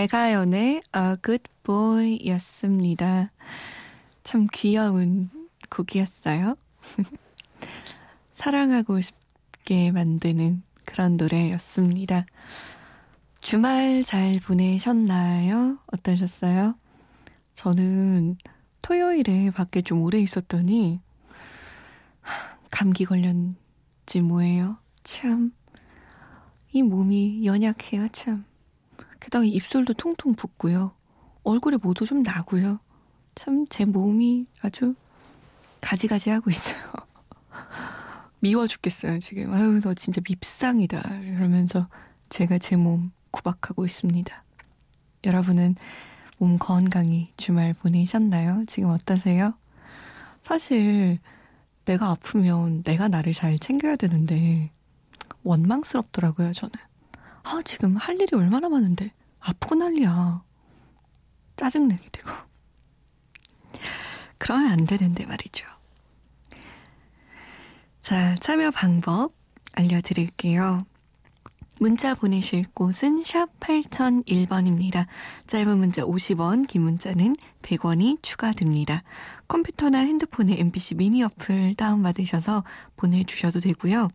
배가연의 A Good Boy 였습니다. 참 귀여운 곡이었어요. 사랑하고 싶게 만드는 그런 노래였습니다. 주말 잘 보내셨나요? 어떠셨어요? 저는 토요일에 밖에 좀 오래 있었더니 감기 걸렸지 뭐예요. 참. 이 몸이 연약해요, 참. 게다가 입술도 퉁퉁 붓고요. 얼굴에 모도 좀 나고요. 참 제 몸이 아주 가지가지하고 있어요. 미워 죽겠어요, 지금. 아유, 너 진짜 밉상이다. 이러면서 제가 제 몸 구박하고 있습니다. 여러분은 몸 건강히 주말 보내셨나요? 지금 어떠세요? 사실 내가 아프면 내가 나를 잘 챙겨야 되는데 원망스럽더라고요, 저는. 아, 지금 할 일이 얼마나 많은데. 아프고 난리야. 짜증내게 되고. 그러면 안 되는데 말이죠. 자, 참여 방법 알려드릴게요. 문자 보내실 곳은 샵 8001번입니다. 짧은 문자 50원, 긴 문자는 100원이 추가됩니다. 컴퓨터나 핸드폰에 MBC 미니 어플 다운받으셔서 보내주셔도 되고요.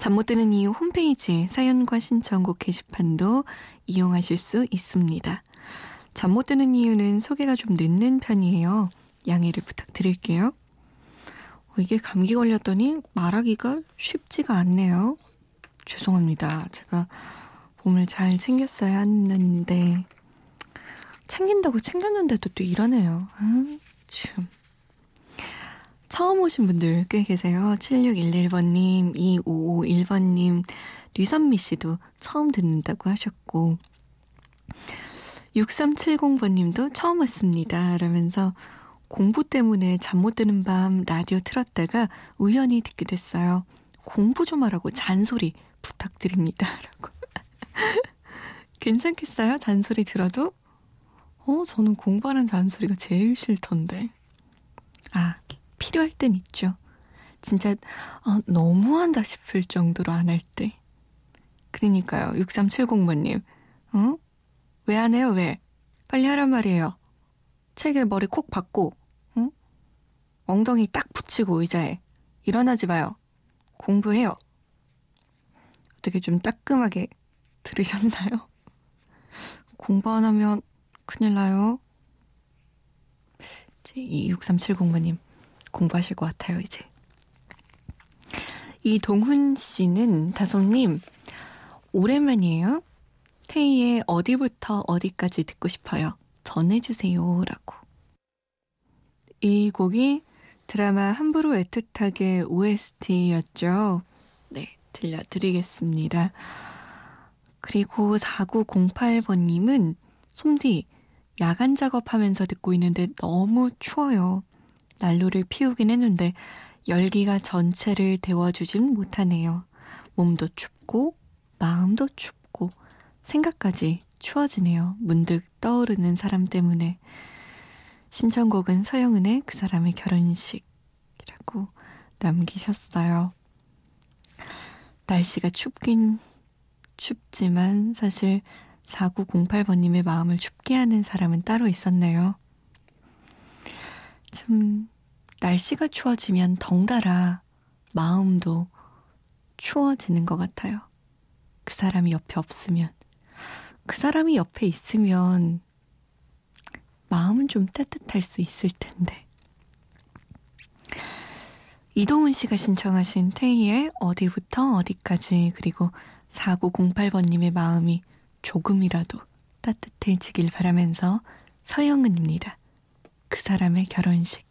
잠 못 드는 이유 홈페이지에 사연과 신청곡 게시판도 이용하실 수 있습니다. 잠 못 드는 이유는 소개가 좀 늦는 편이에요. 양해를 부탁드릴게요. 어, 이게 감기 걸렸더니 말하기가 쉽지가 않네요. 죄송합니다. 제가 몸을 잘 챙겼어야 했는데 챙긴다고 챙겼는데도 또 이러네요. 아, 참. 처음 오신 분들 꽤 계세요. 7611번님, 2551번님, 류선미 씨도 처음 듣는다고 하셨고, 6370번님도 처음 왔습니다. 라면서 공부 때문에 잠 못 드는 밤 라디오 틀었다가 우연히 듣게 됐어요. 공부 좀 하라고 잔소리 부탁드립니다. 라고. 괜찮겠어요? 잔소리 들어도? 어, 저는 공부하는 잔소리가 제일 싫던데. 아, 필요할 땐 있죠. 진짜 어, 너무한다 싶을 정도로 안 할 때. 그러니까요. 6370번님. 어? 왜안 해요? 왜? 빨리 하란 말이에요. 책에 머리 콕 박고 응? 엉덩이 딱 붙이고 의자에 일어나지 마요. 공부해요. 어떻게 좀 따끔하게 들으셨나요? 공부 안 하면 큰일 나요. 이 6370번님 공부하실 것 같아요, 이제. 이동훈 씨는 다솜님, 오랜만이에요. 테이의 어디부터 어디까지 듣고 싶어요. 전해주세요. 라고. 이 곡이 드라마 함부로 애틋하게 OST였죠. 네, 들려드리겠습니다. 그리고 4908번님은 솜디, 야간 작업하면서 듣고 있는데 너무 추워요. 난로를 피우긴 했는데 열기가 전체를 데워주진 못하네요. 몸도 춥고 마음도 춥고 생각까지 추워지네요. 문득 떠오르는 사람 때문에 신청곡은 서영은의 그 사람의 결혼식이라고 남기셨어요. 날씨가 춥긴 춥지만 사실 4908번님의 마음을 춥게 하는 사람은 따로 있었네요. 참, 날씨가 추워지면 덩달아 마음도 추워지는 것 같아요. 그 사람이 옆에 없으면. 그 사람이 옆에 있으면 마음은 좀 따뜻할 수 있을 텐데. 이동훈 씨가 신청하신 테이의 어디부터 어디까지 그리고 4908번님의 마음이 조금이라도 따뜻해지길 바라면서 서영은입니다. 그 사람의 결혼식.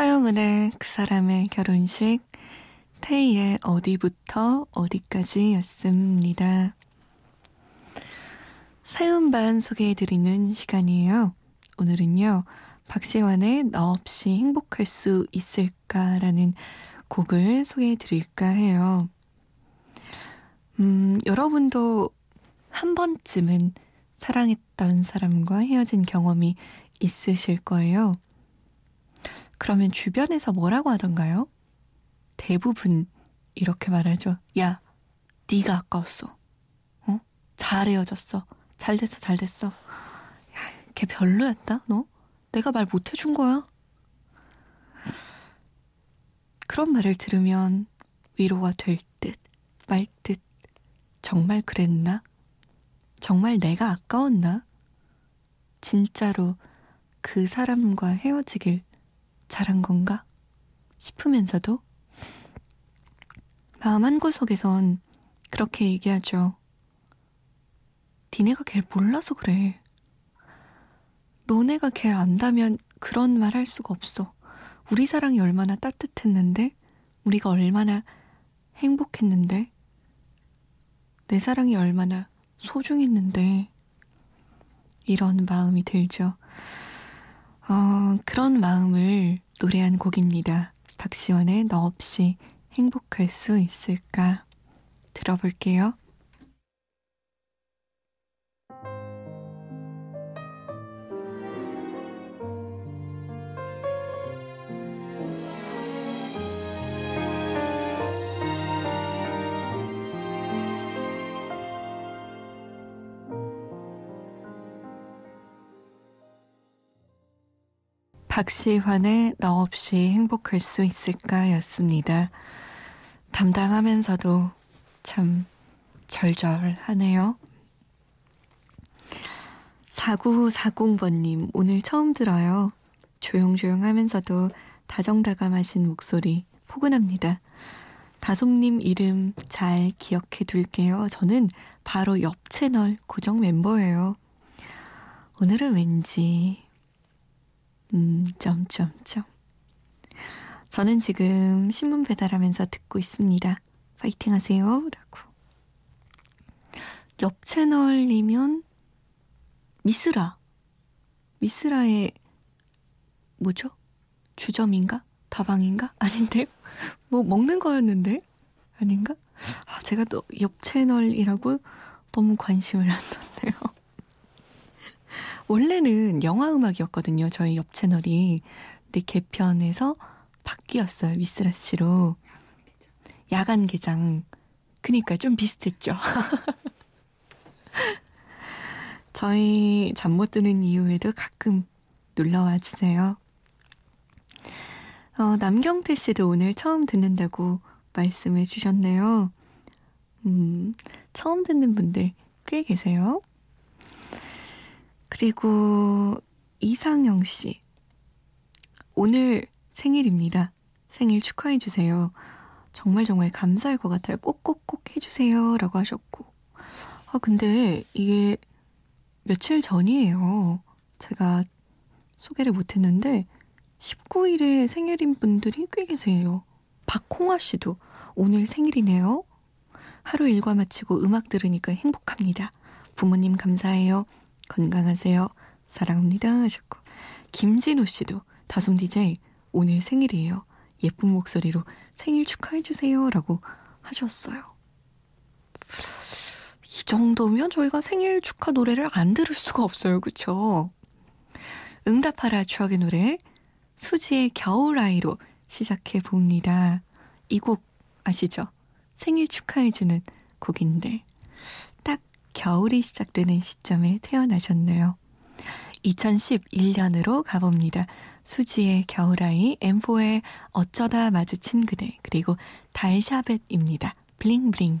서영은의 그 사람의 결혼식 태희의 어디부터 어디까지였습니다. 사연반 소개해드리는 시간이에요. 오늘은요, 박시환의 너 없이 행복할 수 있을까라는 곡을 소개해드릴까 해요. 음, 여러분도 한 번쯤은 사랑했던 사람과 헤어진 경험이 있으실 거예요. 그러면 주변에서 뭐라고 하던가요? 대부분 이렇게 말하죠. 야, 네가 아까웠어. 어? 잘 헤어졌어. 잘 됐어, 잘 됐어. 야, 걔 별로였다, 너? 내가 말 못 해준 거야? 그런 말을 들으면 위로가 될 듯, 말 듯, 정말 그랬나? 정말 내가 아까웠나? 진짜로 그 사람과 헤어지길 잘한 건가? 싶으면서도 마음 한구석에선 그렇게 얘기하죠. 니네가 걔를 몰라서 그래. 너네가 걔를 안다면 그런 말 할 수가 없어. 우리 사랑이 얼마나 따뜻했는데, 우리가 얼마나 행복했는데, 내 사랑이 얼마나 소중했는데, 이런 마음이 들죠. 어, 그런 마음을 노래한 곡입니다. 박시원의 너 없이 행복할 수 있을까? 들어볼게요. 박시환의 너 없이 행복할 수 있을까 였습니다. 담담하면서도 참 절절하네요. 4940번님, 오늘 처음 들어요. 조용조용 하면서도 다정다감하신 목소리 포근합니다. 다솜님 이름 잘 기억해 둘게요. 저는 바로 옆 채널 고정 멤버예요. 오늘은 왠지 음, 점점점. 저는 지금 신문 배달하면서 듣고 있습니다. 파이팅 하세요. 라고. 옆 채널이면 미스라. 미스라의 뭐죠? 주점인가? 다방인가? 아닌데요? 뭐 먹는 거였는데? 아닌가? 아, 제가 또 옆 채널이라고 너무 관심을 안 뒀네요. 원래는 영화 음악이었거든요. 저희 옆 채널이. 근데 개편에서 바뀌었어요. 미스라 씨로. 야간 개장. 그니까 좀 비슷했죠. 저희 잠 못 드는 이후에도 가끔 놀러와 주세요. 어, 남경태 씨도 오늘 처음 듣는다고 말씀해 주셨네요. 음, 처음 듣는 분들 꽤 계세요. 그리고 이상영 씨. 오늘 생일입니다. 생일 축하해주세요. 정말 정말 감사할 것 같아요. 꼭꼭꼭 해주세요. 라고 하셨고. 아, 근데 이게 며칠 전이에요. 제가 소개를 못했는데 19일에 생일인 분들이 꽤 계세요. 박홍아 씨도 오늘 생일이네요. 하루 일과 마치고 음악 들으니까 행복합니다. 부모님 감사해요. 건강하세요. 사랑합니다. 하셨고. 김진우 씨도 다솜 DJ 오늘 생일이에요. 예쁜 목소리로 생일 축하해주세요. 라고 하셨어요. 이 정도면 저희가 생일 축하 노래를 안 들을 수가 없어요. 그쵸? 응답하라 추억의 노래 수지의 겨울아이로 시작해 봅니다. 이 곡 아시죠? 생일 축하해주는 곡인데 딱 겨울이 시작되는 시점에 태어나셨네요. 2011년으로 가봅니다. 수지의 겨울아이, M4의 어쩌다 마주친 그대, 그리고 달샤벳입니다. 블링블링.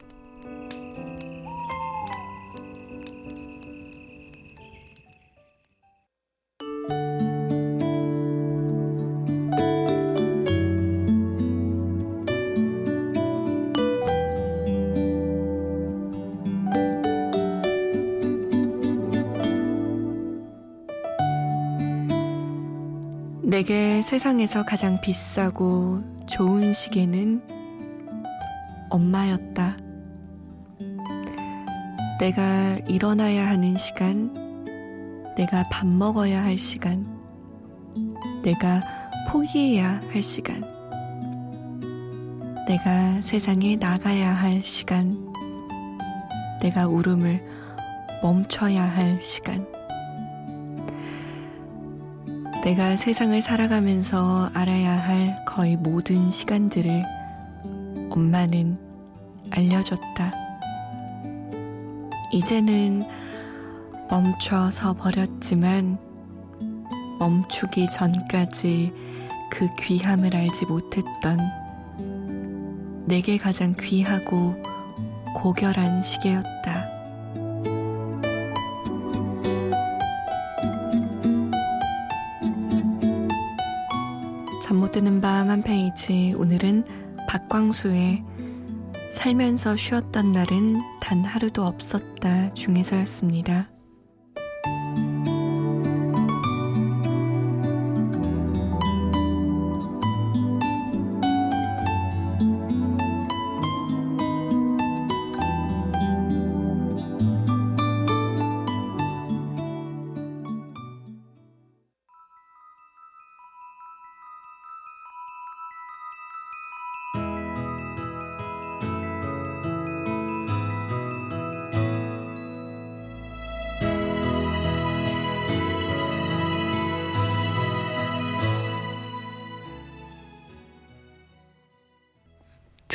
내게 세상에서 가장 비싸고 좋은 시계는 엄마였다. 내가 일어나야 하는 시간, 내가 밥 먹어야 할 시간, 내가 포기해야 할 시간, 내가 세상에 나가야 할 시간, 내가 울음을 멈춰야 할 시간. 내가 세상을 살아가면서 알아야 할 거의 모든 시간들을 엄마는 알려줬다. 이제는 멈춰서 버렸지만 멈추기 전까지 그 귀함을 알지 못했던 내게 가장 귀하고 고결한 시계였다. 잠 못 드는 밤 한 페이지 오늘은 박광수의 살면서 쉬었던 날은 단 하루도 없었다 중에서였습니다.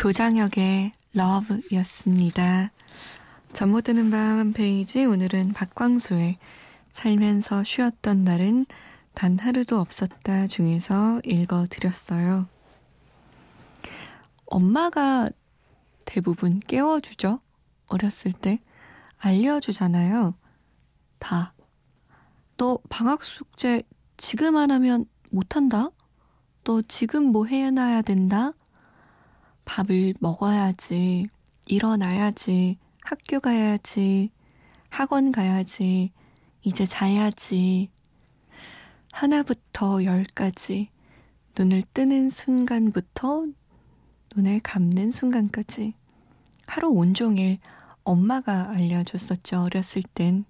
조장혁의 러브였습니다. 잠 못 드는 밤 페이지 오늘은 박광수의 살면서 쉬었던 날은 단 하루도 없었다 중에서 읽어드렸어요. 엄마가 대부분 깨워주죠. 어렸을 때. 알려주잖아요. 다. 너 방학 숙제 지금 안 하면 못한다? 너 지금 뭐 해놔야 된다? 밥을 먹어야지, 일어나야지, 학교 가야지, 학원 가야지, 이제 자야지. 하나부터 열까지 눈을 뜨는 순간부터 눈을 감는 순간까지 하루 온종일 엄마가 알려줬었죠, 어렸을 땐.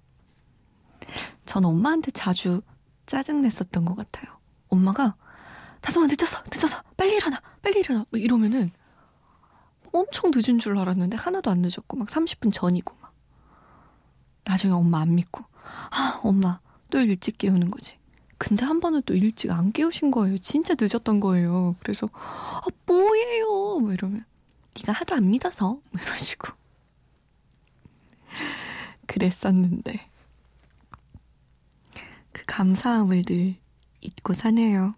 전 엄마한테 자주 짜증냈었던 것 같아요. 엄마가 다솜아 늦었어, 늦었어, 빨리 일어나, 빨리 일어나, 뭐 이러면은 엄청 늦은 줄 알았는데 하나도 안 늦었고 막 30분 전이고 막. 나중에 엄마 안 믿고. 아 엄마 또 일찍 깨우는 거지. 근데 한 번은 또 일찍 안 깨우신 거예요. 진짜 늦었던 거예요. 그래서 아 뭐예요? 뭐 이러면 네가 하도 안 믿어서? 뭐 이러시고. 그랬었는데. 그 감사함을 늘 잊고 사네요.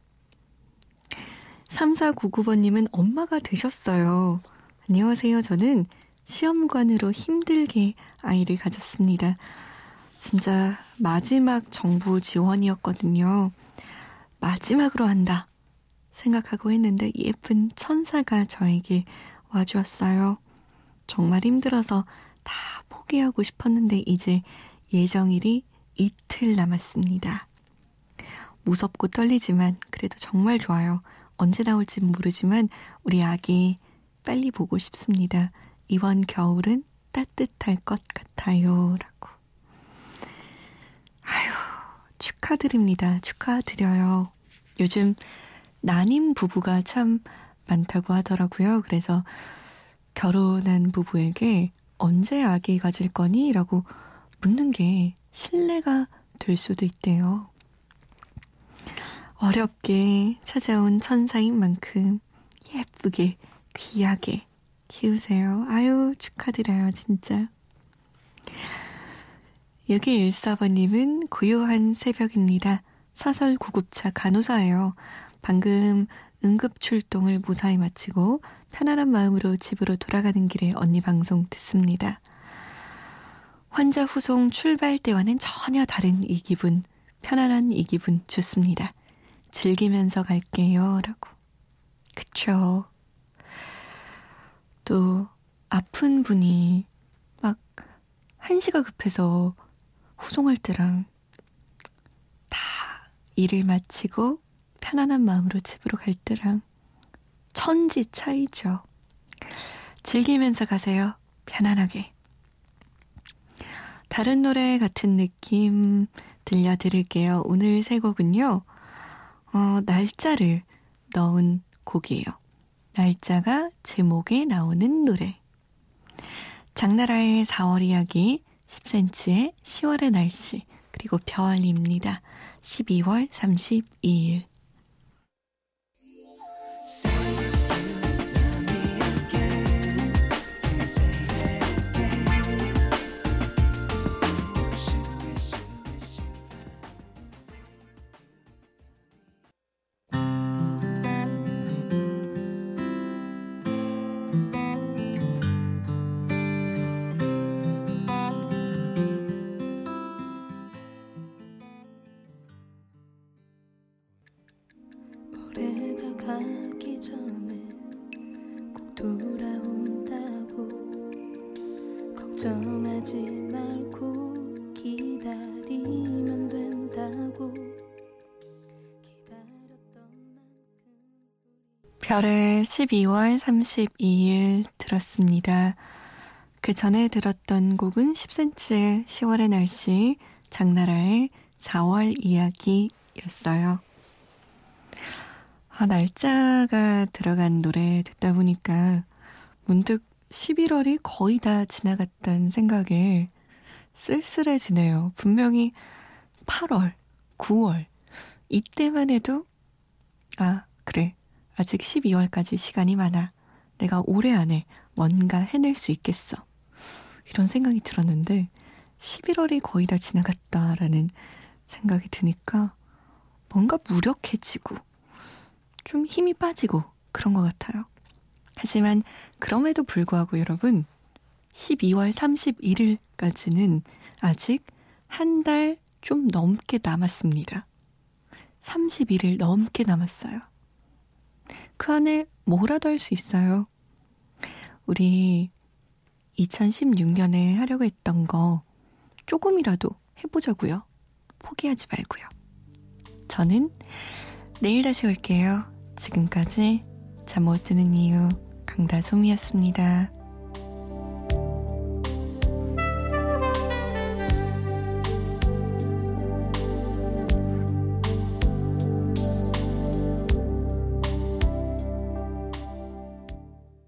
3499번님은 엄마가 되셨어요. 안녕하세요. 저는 시험관으로 힘들게 아이를 가졌습니다. 진짜 마지막 정부 지원이었거든요. 마지막으로 한다 생각하고 했는데 예쁜 천사가 저에게 와주었어요. 정말 힘들어서 다 포기하고 싶었는데 이제 예정일이 이틀 남았습니다. 무섭고 떨리지만 그래도 정말 좋아요. 언제 나올지 모르지만 우리 아기 빨리 보고 싶습니다. 이번 겨울은 따뜻할 것 같아요. 라고. 아유, 축하드립니다. 축하드려요. 요즘 난임 부부가 참 많다고 하더라고요. 그래서 결혼한 부부에게 언제 아기 가질 거니? 라고 묻는 게 신뢰가 될 수도 있대요. 어렵게 찾아온 천사인 만큼 예쁘게 귀하게 키우세요. 아유, 축하드려요, 진짜. 여기 14번님은 고요한 새벽입니다. 사설 구급차 간호사예요. 방금 응급 출동을 무사히 마치고 편안한 마음으로 집으로 돌아가는 길에 언니 방송 듣습니다. 환자 후송 출발 때와는 전혀 다른 이 기분, 편안한 이 기분 좋습니다. 즐기면서 갈게요. 라고. 그쵸. 또, 아픈 분이 막 한시가 급해서 후송할 때랑 다 일을 마치고 편안한 마음으로 집으로 갈 때랑 천지 차이죠. 즐기면서 가세요. 편안하게. 다른 노래 같은 느낌 들려드릴게요. 오늘 세 곡은요. 어, 날짜를 넣은 곡이에요. 날짜가 제목에 나오는 노래. 장나라의 4월 이야기, 10cm의 10월의 날씨, 그리고 별입니다. 12월 32일. 걱정하지 말고 기다리면 된다고 별의 12월 32일 들었습니다. 그 전에 들었던 곡은 10cm의 10월의 날씨, 장나라의 4월 이야기였어요. 아, 날짜가 들어간 노래 듣다 보니까 문득 11월이 거의 다 지나갔다는 생각에 쓸쓸해지네요. 분명히 8월, 9월, 이때만 해도, 아, 그래. 아직 12월까지 시간이 많아. 내가 올해 안에 뭔가 해낼 수 있겠어. 이런 생각이 들었는데, 11월이 거의 다 지나갔다라는 생각이 드니까 뭔가 무력해지고, 좀 힘이 빠지고 그런 것 같아요. 하지만 그럼에도 불구하고 여러분 12월 31일까지는 아직 한 달 좀 넘게 남았습니다. 31일 넘게 남았어요. 그 안에 뭐라도 할 수 있어요. 우리 2016년에 하려고 했던 거 조금이라도 해보자고요. 포기하지 말고요. 저는 내일 다시 올게요. 지금까지 잠 못 드는 이유 강다솜이었습니다.